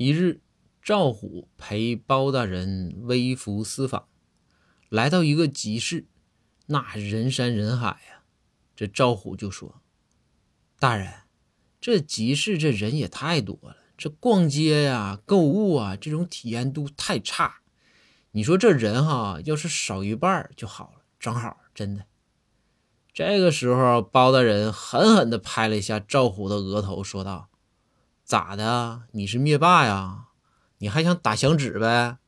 一日，赵虎陪包大人微服私访，来到一个集市，那人山人海呀。这赵虎就说：“大人，这集市这人也太多了，这逛街呀、购物啊，这种体验度太差。你说这人哈，要是少一半就好了，正好，真的。”这个时候，包大人狠狠地拍了一下赵虎的额头，说道：“咋的？你是灭霸呀？你还想打响指呗？”